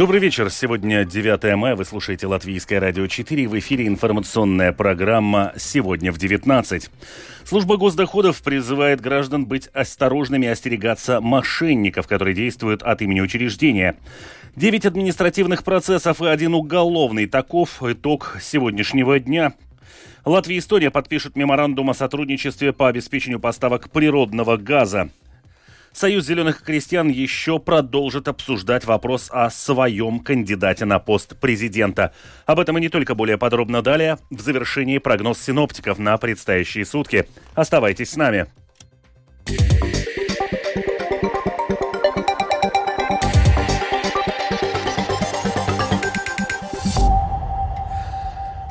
Добрый вечер. Сегодня 9 мая. Вы слушаете Латвийское радио 4. В эфире информационная программа «Сегодня в 19». Служба госдоходов призывает граждан быть осторожными и остерегаться мошенников, которые действуют от имени учреждения. Девять административных процессов и один уголовный. Таков итог сегодняшнего дня. Латвия и Эстония подпишут меморандум о сотрудничестве по обеспечению поставок природного газа. Союз зеленых крестьян еще продолжит обсуждать вопрос о своем кандидате на пост президента. Об этом и не только более подробно далее в завершении прогноз синоптиков на предстоящие сутки. Оставайтесь с нами.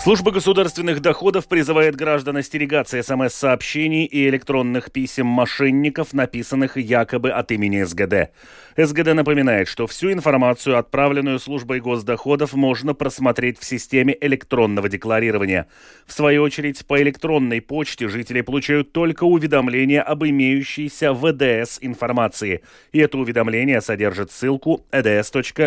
Служба государственных доходов призывает граждан остерегаться СМС-сообщений и электронных писем мошенников, написанных якобы от имени СГД. СГД напоминает, что всю информацию, отправленную службой госдоходов, можно просмотреть в системе электронного декларирования. В свою очередь, по электронной почте жители получают только уведомления об имеющейся в ЭДС информации. И это уведомление содержит ссылку eds.vid.gov.lv.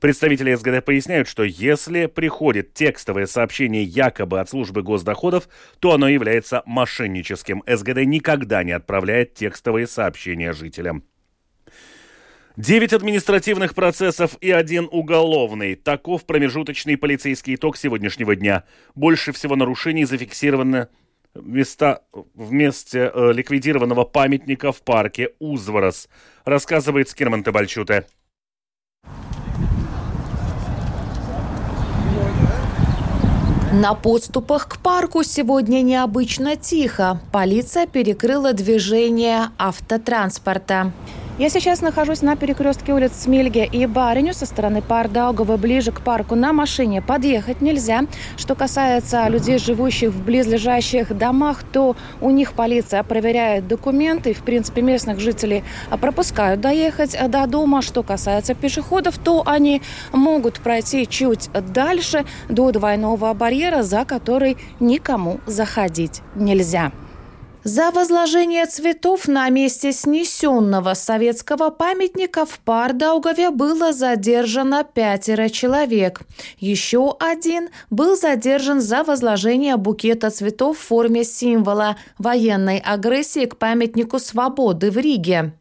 Представители СГД поясняют, что если приходит текстовое сообщение якобы от службы госдоходов, то оно является мошенническим. СГД никогда не отправляет текстовые сообщения жителям. Девять административных процессов и один уголовный. Таков промежуточный полицейский итог сегодняшнего дня. Больше всего нарушений зафиксировано места, в месте э, ликвидированного памятника в парке Узворос, рассказывает Скирман Табальчуте. На подступах к парку сегодня необычно тихо. Полиция перекрыла движение автотранспорта. Я сейчас нахожусь на перекрестке улиц Смильге и Бариню со стороны Пардаугова ближе к парку. На машине подъехать нельзя. Что касается людей, живущих в близлежащих домах, то у них полиция проверяет документы. В принципе, местных жителей пропускают доехать до дома. Что касается пешеходов, то они могут пройти чуть дальше до двойного барьера, за который никому заходить нельзя. За возложение цветов на месте снесенного советского памятника в Пардаугове было задержано пятеро человек. Еще один был задержан за возложение букета цветов в форме символа военной агрессии к памятнику свободы в Риге.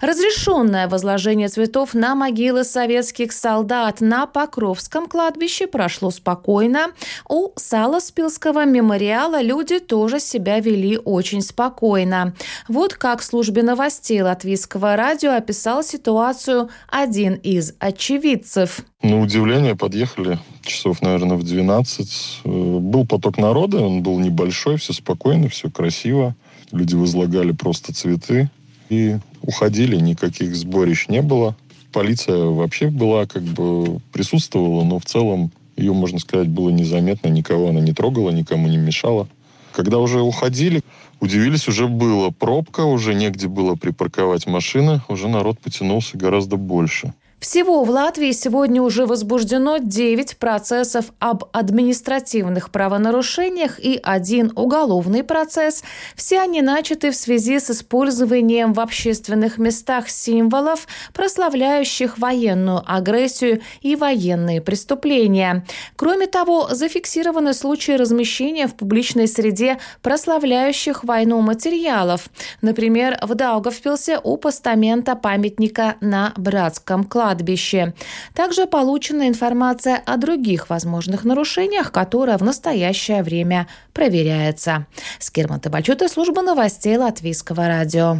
Разрешенное возложение цветов на могилы советских солдат на Покровском кладбище прошло спокойно. У Саласпилского мемориала люди тоже себя вели очень спокойно. Вот как службе новостей Латвийского радио описал ситуацию один из очевидцев. На удивление подъехали часов, наверное, в 12. Э, был поток народа, он был небольшой, все спокойно, все красиво. Люди возлагали просто цветы и уходили, никаких сборищ не было. Полиция вообще была, как бы присутствовала, но в целом ее, можно сказать, было незаметно, никого она не трогала, никому не мешала. Когда уже уходили, удивились, уже была пробка, уже негде было припарковать машины, уже народ потянулся гораздо больше. Всего в Латвии сегодня уже возбуждено 9 процессов об административных правонарушениях и один уголовный процесс. Все они начаты в связи с использованием в общественных местах символов, прославляющих военную агрессию и военные преступления. Кроме того, зафиксированы случаи размещения в публичной среде прославляющих войну материалов. Например, в Даугавпилсе у постамента памятника на Братском кладбище кладбище. Также получена информация о других возможных нарушениях, которые в настоящее время проверяются. Скирман Табачута, служба новостей Латвийского радио.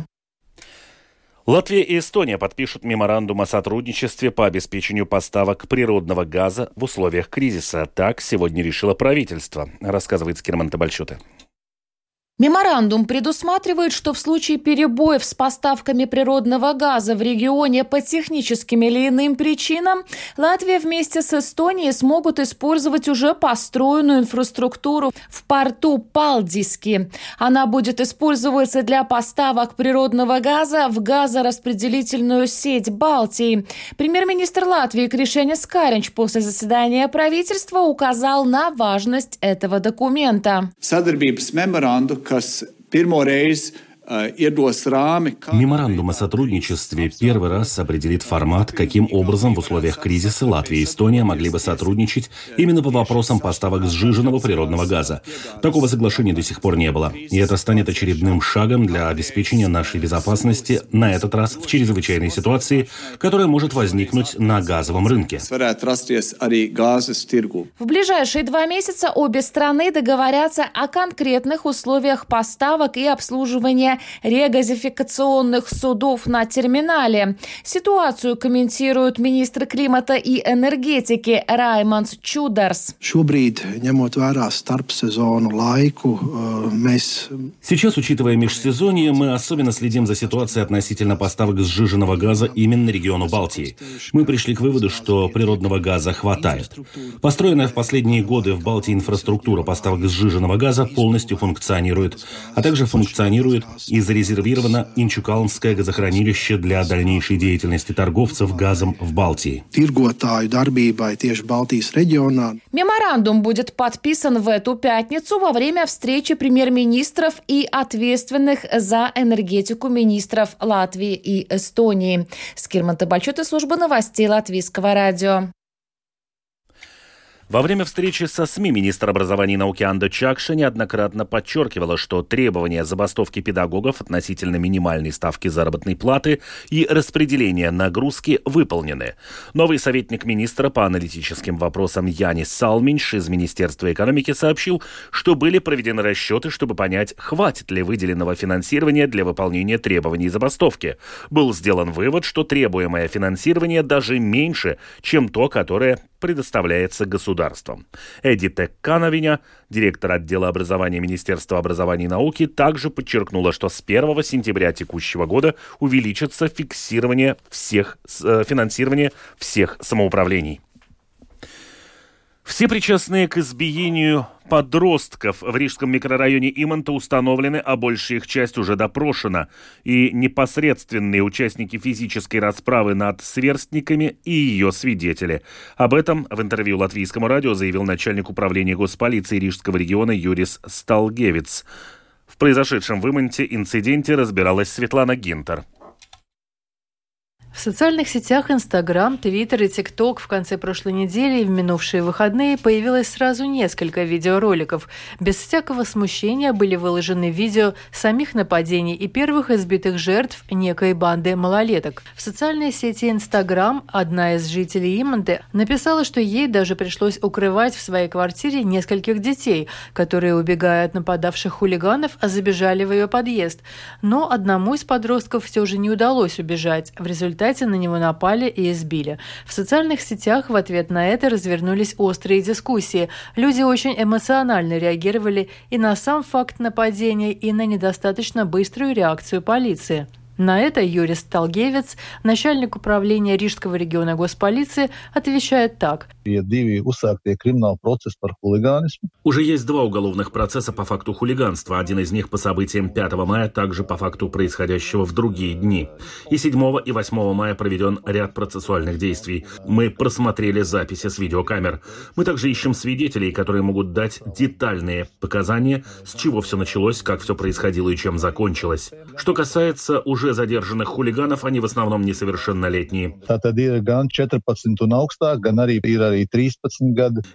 Латвия и Эстония подпишут меморандум о сотрудничестве по обеспечению поставок природного газа в условиях кризиса. Так сегодня решило правительство, рассказывает Скирман Табальчута. Меморандум предусматривает, что в случае перебоев с поставками природного газа в регионе по техническим или иным причинам Латвия вместе с Эстонией смогут использовать уже построенную инфраструктуру в порту Палдиски. Она будет использоваться для поставок природного газа в газораспределительную сеть Балтии. Премьер-министр Латвии Кришеня Скаринч после заседания правительства указал на важность этого документа. Kas pirmo reizi Э, Меморандум о сотрудничестве первый раз определит формат, каким образом в условиях кризиса Латвия и Эстония могли бы сотрудничать именно по вопросам поставок сжиженного природного газа. Такого соглашения до сих пор не было. И это станет очередным шагом для обеспечения нашей безопасности, на этот раз в чрезвычайной ситуации, которая может возникнуть на газовом рынке. В ближайшие два месяца обе страны договорятся о конкретных условиях поставок и обслуживания регазификационных судов на терминале. Ситуацию комментирует министр климата и энергетики Раймонс Чударс. Сейчас, учитывая межсезонье, мы особенно следим за ситуацией относительно поставок сжиженного газа именно региону Балтии. Мы пришли к выводу, что природного газа хватает. Построенная в последние годы в Балтии инфраструктура поставок сжиженного газа полностью функционирует, а также функционирует и зарезервировано Инчукалнское газохранилище для дальнейшей деятельности торговцев газом в Балтии. Меморандум будет подписан в эту пятницу во время встречи премьер-министров и ответственных за энергетику министров Латвии и Эстонии. Скирман Табальчут и служба новостей Латвийского радио. Во время встречи со СМИ министр образования и науки Анда Чакша неоднократно подчеркивала, что требования забастовки педагогов относительно минимальной ставки заработной платы и распределения нагрузки выполнены. Новый советник министра по аналитическим вопросам Янис Салминш из Министерства экономики сообщил, что были проведены расчеты, чтобы понять, хватит ли выделенного финансирования для выполнения требований забастовки. Был сделан вывод, что требуемое финансирование даже меньше, чем то, которое предоставляется государством. Эдите Кановиня, директор отдела образования Министерства образования и науки, также подчеркнула, что с 1 сентября текущего года увеличится фиксирование всех, э, финансирование всех самоуправлений. Все причастные к избиению подростков в Рижском микрорайоне Иманта установлены, а большая их часть уже допрошена. И непосредственные участники физической расправы над сверстниками и ее свидетели. Об этом в интервью латвийскому радио заявил начальник управления госполиции Рижского региона Юрис Сталгевиц. В произошедшем в Иманте инциденте разбиралась Светлана Гинтер. В социальных сетях Инстаграм, Твиттер и ТикТок в конце прошлой недели и в минувшие выходные появилось сразу несколько видеороликов. Без всякого смущения были выложены видео самих нападений и первых избитых жертв некой банды малолеток. В социальной сети Инстаграм одна из жителей Иманты написала, что ей даже пришлось укрывать в своей квартире нескольких детей, которые, убегая от нападавших хулиганов, забежали в ее подъезд. Но одному из подростков все же не удалось убежать. В результате результате на него напали и избили. В социальных сетях в ответ на это развернулись острые дискуссии. Люди очень эмоционально реагировали и на сам факт нападения, и на недостаточно быструю реакцию полиции. На это Юрис Талгевец, начальник управления Рижского региона госполиции, отвечает так. Уже есть два уголовных процесса по факту хулиганства. Один из них по событиям 5 мая, также по факту происходящего в другие дни. И 7 и 8 мая проведен ряд процессуальных действий. Мы просмотрели записи с видеокамер. Мы также ищем свидетелей, которые могут дать детальные показания, с чего все началось, как все происходило и чем закончилось. Что касается уже уже задержанных хулиганов, они в основном несовершеннолетние.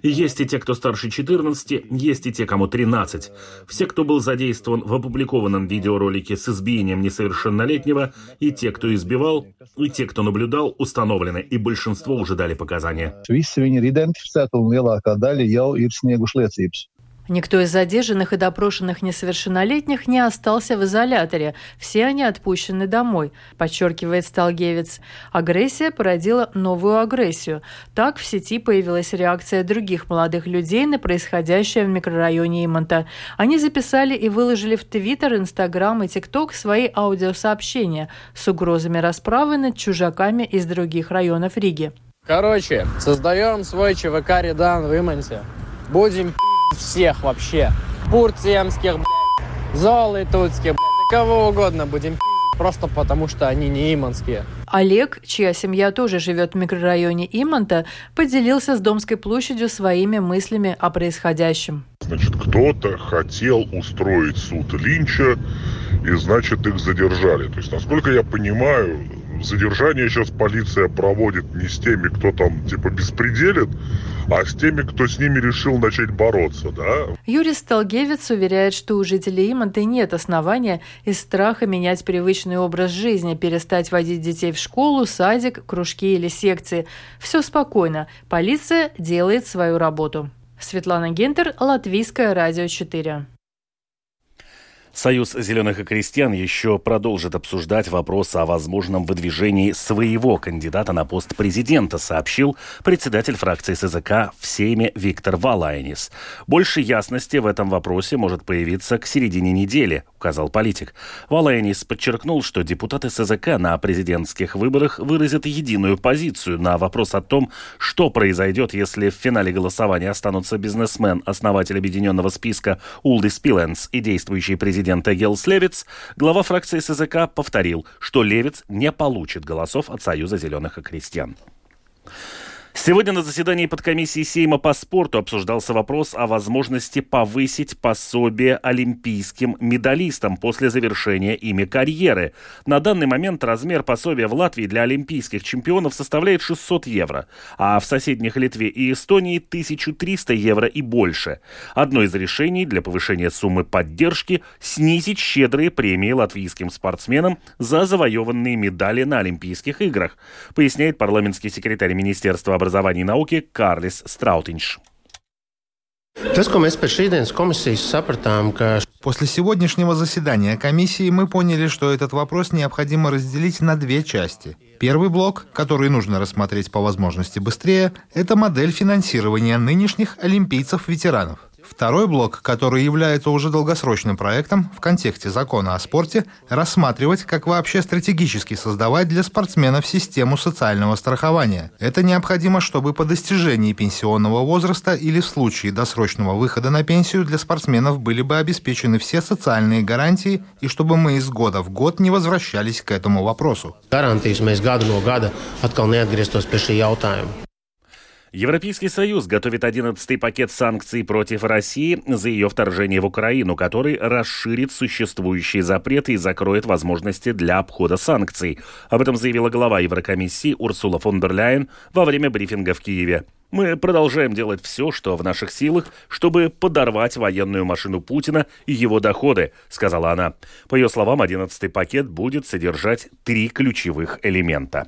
Есть и те, кто старше 14, есть и те, кому 13. Все, кто был задействован в опубликованном видеоролике с избиением несовершеннолетнего, и те, кто избивал, и те, кто наблюдал, установлены, и большинство уже дали показания. Никто из задержанных и допрошенных несовершеннолетних не остался в изоляторе. Все они отпущены домой, подчеркивает Сталгевец. Агрессия породила новую агрессию. Так в сети появилась реакция других молодых людей на происходящее в микрорайоне Имонта. Они записали и выложили в Твиттер, Инстаграм и ТикТок свои аудиосообщения с угрозами расправы над чужаками из других районов Риги. Короче, создаем свой ЧВК Редан в Имонте. Будем всех вообще. Бурцемских, блядь, золотутских, блядь, да кого угодно будем просто потому, что они не иманские. Олег, чья семья тоже живет в микрорайоне Иманта, поделился с Домской площадью своими мыслями о происходящем. значит, кто-то хотел устроить суд Линча, и, значит, их задержали. То есть, насколько я понимаю, задержание сейчас полиция проводит не с теми, кто там, типа, беспределит, а с теми, кто с ними решил начать бороться, да? Юрий Сталгевец уверяет, что у жителей Иманты нет основания из страха менять привычный образ жизни, перестать водить детей в школу, садик, кружки или секции. Все спокойно. Полиция делает свою работу. Светлана Гентер, Латвийское радио 4. Союз зеленых и крестьян еще продолжит обсуждать вопрос о возможном выдвижении своего кандидата на пост президента, сообщил председатель фракции СЗК в Сейме Виктор Валайнис. Больше ясности в этом вопросе может появиться к середине недели, указал политик. Валайнис подчеркнул, что депутаты СЗК на президентских выборах выразят единую позицию на вопрос о том, что произойдет, если в финале голосования останутся бизнесмен, основатель объединенного списка Улдис Пиленс и действующий президент Эгилс Левиц, глава фракции СЗК повторил, что Левиц не получит голосов от Союза зеленых и крестьян. Сегодня на заседании подкомиссии Сейма по спорту обсуждался вопрос о возможности повысить пособие олимпийским медалистам после завершения ими карьеры. На данный момент размер пособия в Латвии для олимпийских чемпионов составляет 600 евро, а в соседних Литве и Эстонии 1300 евро и больше. Одно из решений для повышения суммы поддержки – снизить щедрые премии латвийским спортсменам за завоеванные медали на Олимпийских играх, поясняет парламентский секретарь Министерства образования образования и науки Карлис Страутинш. После сегодняшнего заседания комиссии мы поняли, что этот вопрос необходимо разделить на две части. Первый блок, который нужно рассмотреть по возможности быстрее, это модель финансирования нынешних олимпийцев-ветеранов. Второй блок, который является уже долгосрочным проектом в контексте закона о спорте, рассматривать, как вообще стратегически создавать для спортсменов систему социального страхования. Это необходимо, чтобы по достижении пенсионного возраста или в случае досрочного выхода на пенсию для спортсменов были бы обеспечены все социальные гарантии и чтобы мы из года в год не возвращались к этому вопросу. Гарантijas mēs gadu no gada atkal neatgrieztos pie šī jautājuma. Европейский Союз готовит 11-й пакет санкций против России за ее вторжение в Украину, который расширит существующие запреты и закроет возможности для обхода санкций. Об этом заявила глава Еврокомиссии Урсула фон дер Ляйен во время брифинга в Киеве. Мы продолжаем делать все, что в наших силах, чтобы подорвать военную машину Путина и его доходы, сказала она. По ее словам, 11-й пакет будет содержать три ключевых элемента.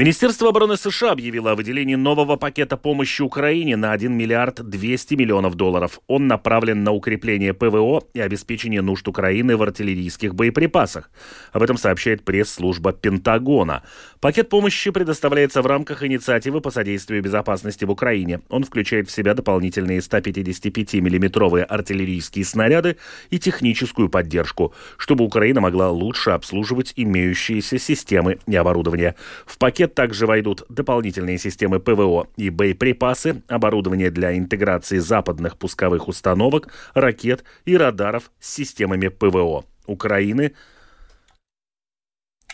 Министерство обороны США объявило о выделении нового пакета помощи Украине на 1 миллиард 200 миллионов долларов. Он направлен на укрепление ПВО и обеспечение нужд Украины в артиллерийских боеприпасах. Об этом сообщает пресс-служба Пентагона. Пакет помощи предоставляется в рамках инициативы по содействию безопасности в Украине. Он включает в себя дополнительные 155 миллиметровые артиллерийские снаряды и техническую поддержку, чтобы Украина могла лучше обслуживать имеющиеся системы и оборудование. В пакет также войдут дополнительные системы ПВО и боеприпасы, оборудование для интеграции западных пусковых установок, ракет и радаров с системами ПВО Украины,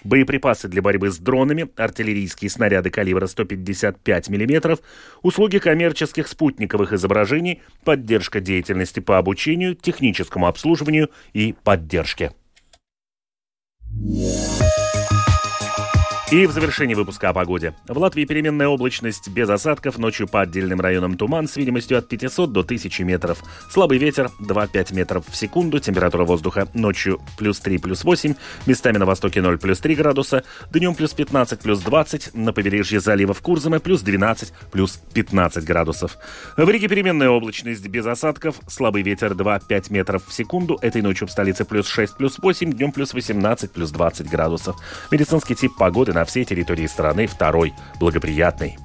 боеприпасы для борьбы с дронами, артиллерийские снаряды калибра 155 мм, услуги коммерческих спутниковых изображений, поддержка деятельности по обучению, техническому обслуживанию и поддержке. И в завершении выпуска о погоде. В Латвии переменная облачность без осадков, ночью по отдельным районам туман с видимостью от 500 до 1000 метров. Слабый ветер 2-5 метров в секунду, температура воздуха ночью плюс 3, плюс 8, местами на востоке 0, плюс 3 градуса, днем плюс 15, плюс 20, на побережье залива в Курзаме плюс 12, плюс 15 градусов. В Риге переменная облачность без осадков, слабый ветер 2-5 метров в секунду, этой ночью в столице плюс 6, плюс 8, днем плюс 18, плюс 20 градусов. Медицинский тип погоды на всей территории страны второй, благоприятный.